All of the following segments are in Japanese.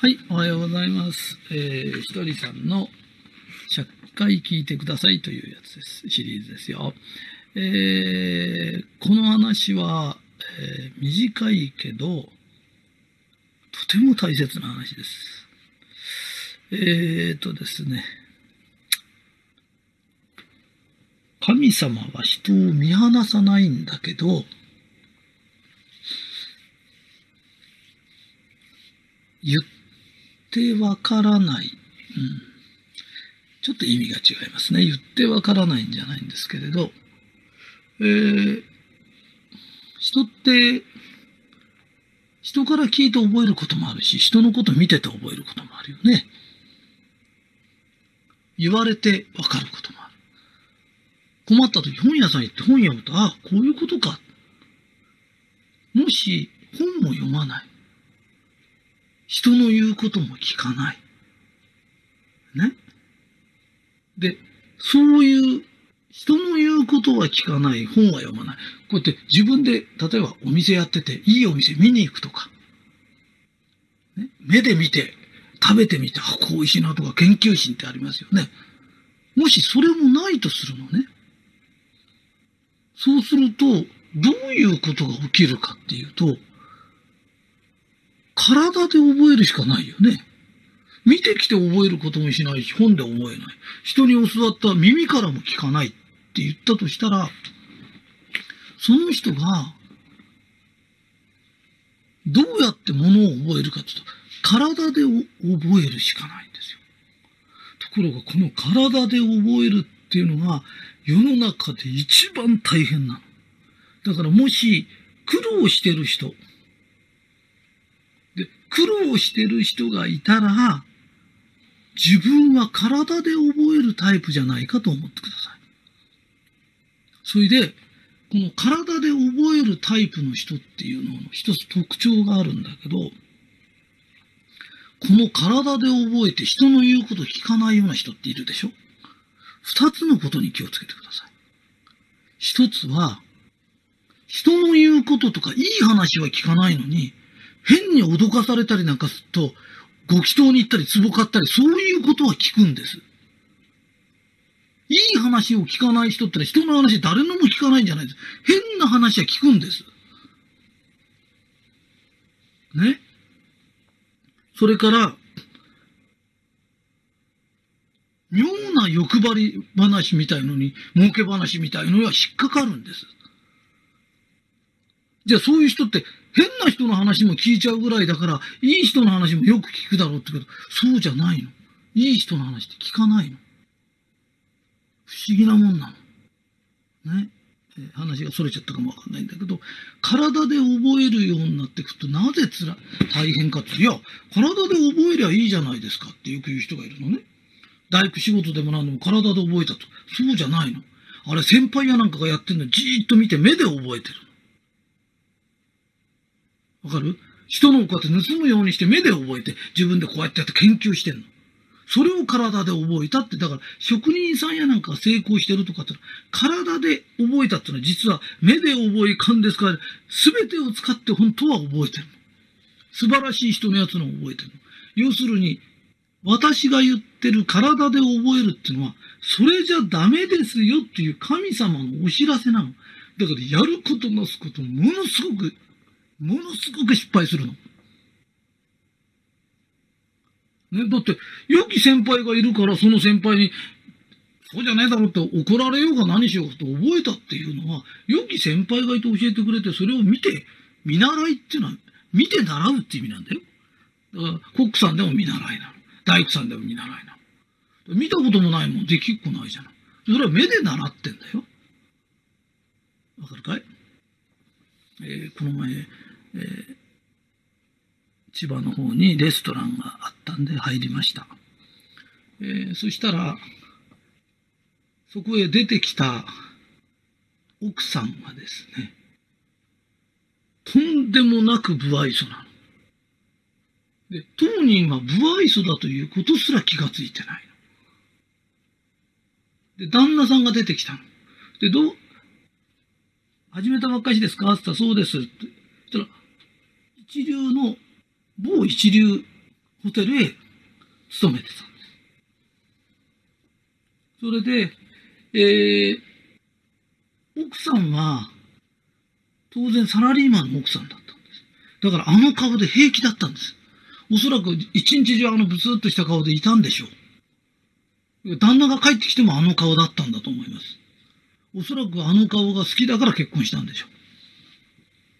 はい、おはようございます。えー、ひとりさんの100回聞いてくださいというやつです。シリーズですよ。えー、この話は、えー短いけど、とても大切な話です。えーとですね。神様は人を見放さないんだけど、言っってわからない。うん。ちょっと意味が違いますね。言ってわからないんじゃないんですけれど、えー、人って、人から聞いて覚えることもあるし、人のこと見てて覚えることもあるよね。言われてわかることもある。困った時本屋さん行って本読むと、あ、こういうことか。もし本も読まない。人の言うことも聞かない。ね？で、そういう人の言うことは聞かない、本は読まない。こうやって自分で、例えばお店やってて、いいお店見に行くとか、ね、目で見て、食べてみて、あ、こう美味しいなとか研究心ってありますよね。もしそれもないとするのね。そうすると、どういうことが起きるかっていうと、体で覚えるしかないよね。見てきて覚えることもしないし、本で覚えない。人に教わった耳からも聞かないって言ったとしたら、その人が、どうやってものを覚えるかっていうと、体で覚えるしかないんですよ。ところが、この体で覚えるっていうのが、世の中で一番大変なの。だからもし、苦労してる人、苦労してる人がいたら、自分は体で覚えるタイプじゃないかと思ってください。それで、この体で覚えるタイプの人っていうのの一つ特徴があるんだけど、この体で覚えて人の言うこと聞かないような人っているでしょ？二つのことに気をつけてください。一つは、人の言うこととかいい話は聞かないのに、変に脅かされたりなんかすると、ご祈祷に行ったり壺買ったり、そういうことは聞くんです。いい話を聞かない人ってのは人の話誰のも聞かないんじゃないです。変な話は聞くんです。ね？それから、妙な欲張り話みたいのに、儲け話みたいのには引っかかるんです。じゃあそういう人って変な人の話も聞いちゃうぐらいだから、いい人の話もよく聞くだろうってけど、そうじゃないの。いい人の話って聞かないの。不思議なもんなの。ね。話が逸れちゃったかもわかんないんだけど、体で覚えるようになっていくと、なぜつら、大変かって、いや、体で覚えりゃいいじゃないですかってよく言う人がいるのね。大工仕事でも何でも体で覚えたと。そうじゃないの。あれ、先輩やなんかがやってるのじーっと見て目で覚えてるの。わかる？人のをこうやって盗むようにして目で覚えて、自分でこうやってやって研究してんの。それを体で覚えたって、だから職人さんやなんか成功してるとかっての、体で覚えたっていうのは実は目で覚え勘ですから、すべてを使って本当は覚えてるの。素晴らしい人のやつのを覚えてるの。要するに、私が言ってる体で覚えるっていうのは、それじゃダメですよっていう神様のお知らせなの。だからやることなすことものすごく、ものすごく失敗するの。ね、だって、良き先輩がいるから、その先輩に、そうじゃねえだろって怒られようが何しようかと覚えたっていうのは、良き先輩がいて教えてくれて、それを見て、見習いっていうのは、見て習うっていう意味なんだよ。だから、コックさんでも見習いなの。大工さんでも見習いなの。見たこともないもん、できっこないじゃない。それは目で習ってんだよ。わかるかい？えーこの前、えー千葉の方にレストランがあったんで入りました。えーそしたら、そこへ出てきた奥さんがですね、とんでもなく不愛想なの。で、当人は不愛想だということすら気がついてないの。で、旦那さんが出てきたの。で、どう、始めたばっかしですか？って言ったら、そうです。たら、一流の、某一流ホテルへ勤めてたんです。それで、えー、奥さんは、当然サラリーマンの奥さんだったんです。だからあの顔で平気だったんです。おそらく一日中あのブツッとした顔でいたんでしょう。旦那が帰ってきてもあの顔だったんだと思います。おそらくあの顔が好きだから結婚したんでしょう。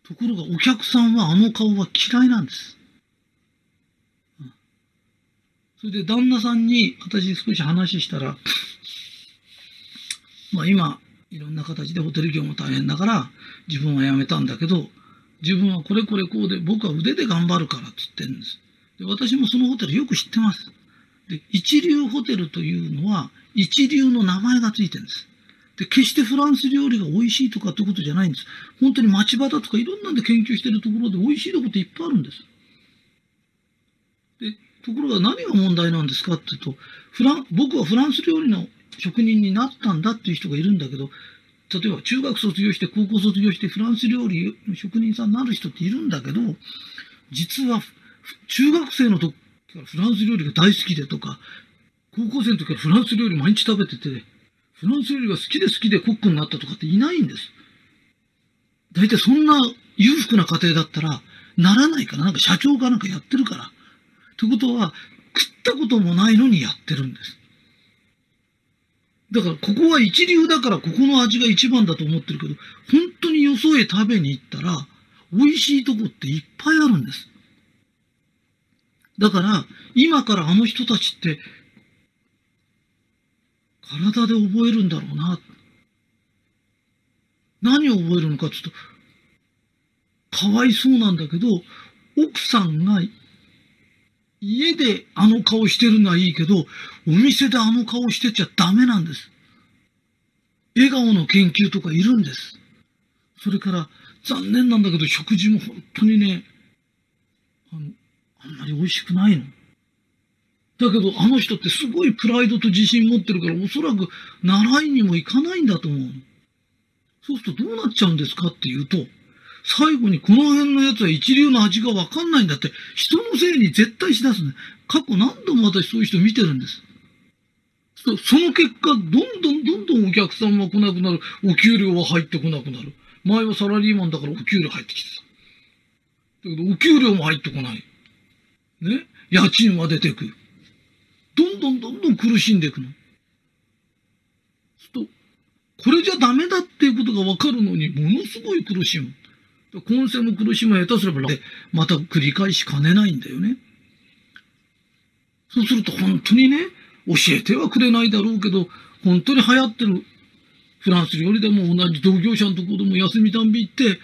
ところがお客さんはあの顔は嫌いなんです。それで旦那さんに私少し話したら、まあ今、いろんな形でホテル業も大変だから自分は辞めたんだけど、自分はこれこれこうで僕は腕で頑張るからって言ってるんです。で私もそのホテルよく知ってます。で、一流ホテルというのは一流の名前がついてるんです。で、決してフランス料理が美味しいとかってことじゃないんです。本当に町場だとかいろんなんで研究してるところで美味しいとこっていっぱいあるんです。で、ところが何が問題なんですかっていうと、フラン、僕はフランス料理の職人になったんだっていう人がいるんだけど、例えば中学卒業して高校卒業してフランス料理の職人さんになる人っているんだけど、実は中学生の時からフランス料理が大好きでとか、高校生の時からフランス料理毎日食べてて、フランス料理が好きで好きでコックになったとかっていないんです。大体そんな裕福な家庭だったら、ならないから、なんか社長かなんかやってるから。ということは、食ったこともないのにやってるんです。だから、ここは一流だから、ここの味が一番だと思ってるけど、本当によそへ食べに行ったら、美味しいとこっていっぱいあるんです。だから、今からあの人たちって、体で覚えるんだろうな。何を覚えるのかっていうと、かわいそうなんだけど、奥さんが家であの顔してるのはいいけど、お店であの顔してちゃダメなんです。笑顔の研究とかいるんです。それから、残念なんだけど、食事も本当にね、あの、あんまり美味しくないの。だけど、あの人ってすごいプライドと自信持ってるから、おそらく習いにも行かないんだと思う。そうするとどうなっちゃうんですかっていうと、最後にこの辺のやつは一流の味がわかんないんだって、人のせいに絶対しだすね。過去何度も私そういう人見てるんです。その結果、どんどんどんどんお客さんは来なくなる。お給料は入ってこなくなる。前はサラリーマンだからお給料入ってきてた。だけど、お給料も入ってこない。ね？家賃は出てくる。どんどんどん苦しんでいくの。と、これじゃダメだっていうことがわかるのに、ものすごい苦しむ。今世も苦しむ下手すれば、また繰り返しかねないんだよね。そうすると本当にね、教えてはくれないだろうけど、本当に流行ってるフランス料理でも同じ同業者のところでも休みたんび行って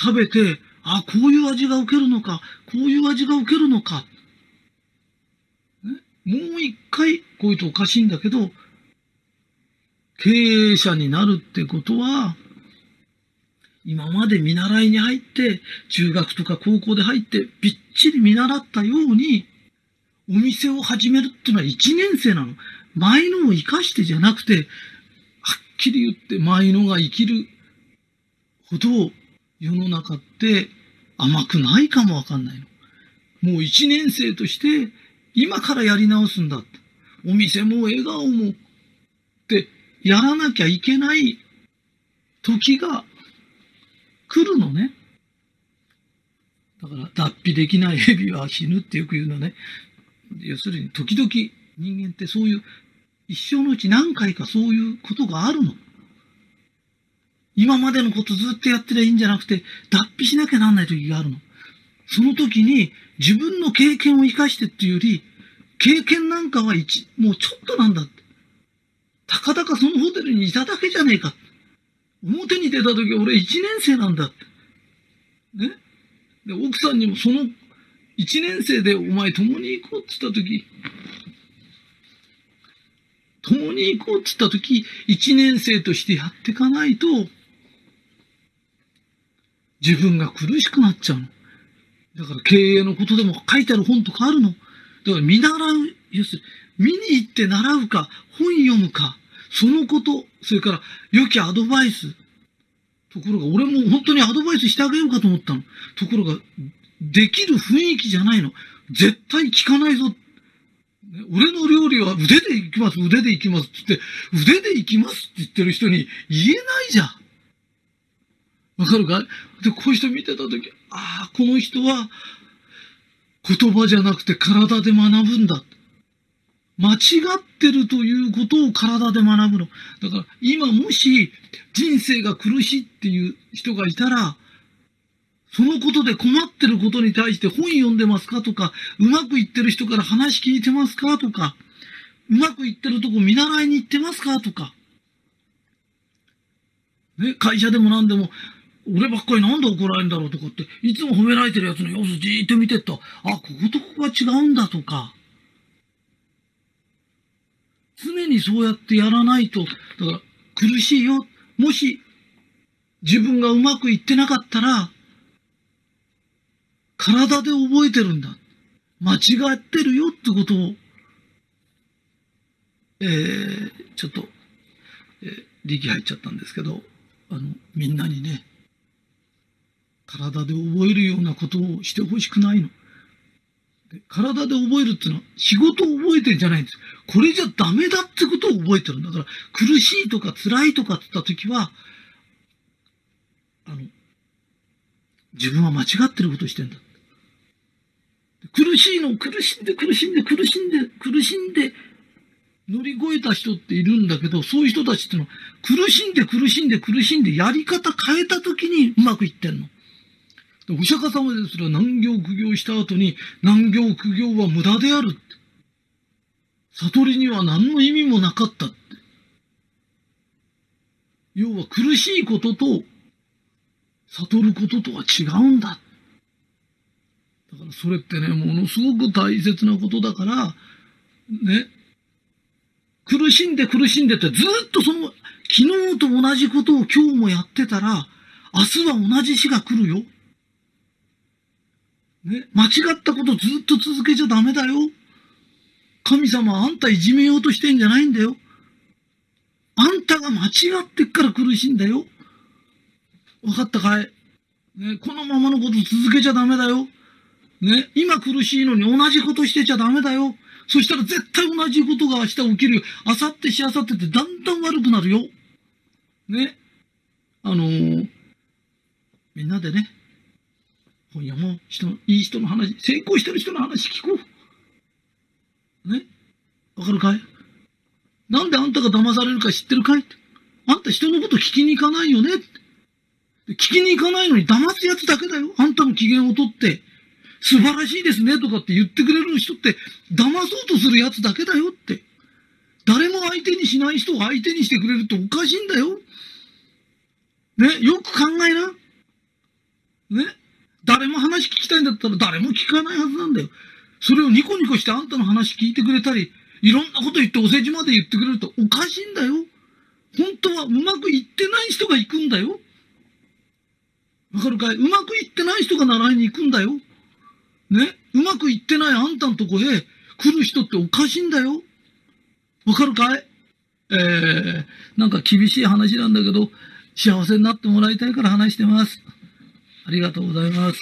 食べて、あ、こういう味が受けるのか、こういう味が受けるのか。もう一回、こういうとおかしいんだけど、経営者になるってことは、今まで見習いに入って、中学とか高校で入って、びっちり見習ったように、お店を始めるっていうのは一年生なの。前のを生かしてじゃなくて、はっきり言って前のが生きるほど世の中って甘くないかもわかんないの。もう一年生として今からやり直すんだって。お店も笑顔もってやらなきゃいけない時が来るのね。だから脱皮できない蛇は死ぬってよく言うのね。要するに時々人間ってそういう一生のうち何回かそういうことがあるの。今までのことずっとやってりゃいいんじゃなくて脱皮しなきゃなんない時があるの。その時に自分の経験を生かしてっていうより、経験なんかは一、もうちょっとなんだって。たかだかそのホテルにいただけじゃねえか。表に出た時俺一年生なんだって。ね？で、奥さんにもその一年生でお前共に行こうって言った時、共に行こうって言った時、一年生としてやっていかないと、自分が苦しくなっちゃうの。だから経営のことでも書いてある本とかあるの？だから見習う、要するに、見に行って習うか、本読むか、そのこと、それから良きアドバイス。ところが、俺も本当にアドバイスしてあげようかと思ったの。ところが、できる雰囲気じゃないの。絶対聞かないぞ。俺の料理は腕で行きます、腕で行きますって言って、腕で行きますって言ってる人に言えないじゃん。わかるか？で、こういう人見てたとき、ああ、この人は言葉じゃなくて体で学ぶんだ。間違ってるということを体で学ぶの。だから今もし人生が苦しいっていう人がいたら、そのことで困ってることに対して本読んでますか？とか、うまくいってる人から話聞いてますか？とか、うまくいってるとこ見習いに行ってますか？とか。ね、会社でも何でも、俺ばっかりなんで怒られるんだろうとかって、いつも褒められてるやつの様子じーっと見てった。あ、こことここが違うんだとか。常にそうやってやらないと、だから苦しいよ。もし自分がうまくいってなかったら、体で覚えてるんだ。間違ってるよってことを、えー、ちょっと、えー、力入っちゃったんですけど、あの、みんなにね、体で覚えるようなことをしてほしくないの。体で覚えるっていうのは仕事を覚えてるんじゃないんです。これじゃダメだってことを覚えてるんだから、苦しいとか辛いとかって言った時は、あの、自分は間違ってることをしてんだ。苦しいのを苦しんで苦しんで苦しんで苦しんで乗り越えた人っているんだけど、そういう人たちってのは苦しんで苦しんで苦しんでやり方変えた時にうまくいってんの。お釈迦様ですら難行苦行した後に難行苦行は無駄である。悟りには何の意味もなかったって。要は苦しいことと悟ることとは違うんだ。だからそれってね、ものすごく大切なことだから、ね、苦しんで苦しんでってずっとその、昨日と同じことを今日もやってたら、明日は同じ日が来るよ。ね、間違ったことずっと続けちゃダメだよ。神様あんたいじめようとしてんじゃないんだよ。あんたが間違ってっから苦しいんだよ。わかったかい？ね、このままのこと続けちゃダメだよ。ね、今苦しいのに同じことしてちゃダメだよ。そしたら絶対同じことが明日起きるよ。明後日しあさってってだんだん悪くなるよ。ね。あのー、みんなでね、今夜も人、いい人の話、成功してる人の話聞こう。ね？わかるかい？なんであんたが騙されるか知ってるかい？あんた人のこと聞きに行かないよね？聞きに行かないのに騙すやつだけだよ。あんたの機嫌をとって。素晴らしいですねとかって言ってくれる人って騙そうとするやつだけだよって。誰も相手にしない人を相手にしてくれるっておかしいんだよ。ね、よく考えな。ね、誰も話聞きたいんだったら誰も聞かないはずなんだよ。それをニコニコしてあんたの話聞いてくれたり、いろんなこと言ってお世辞まで言ってくれるとおかしいんだよ。本当はうまくいってない人が行くんだよ。わかるかい？うまくいってない人が習いに行くんだよ。ね、うまくいってないあんたのとこへ来る人っておかしいんだよ。わかるかい？えー、なんか厳しい話なんだけど、幸せになってもらいたいから話してます。ありがとうございます。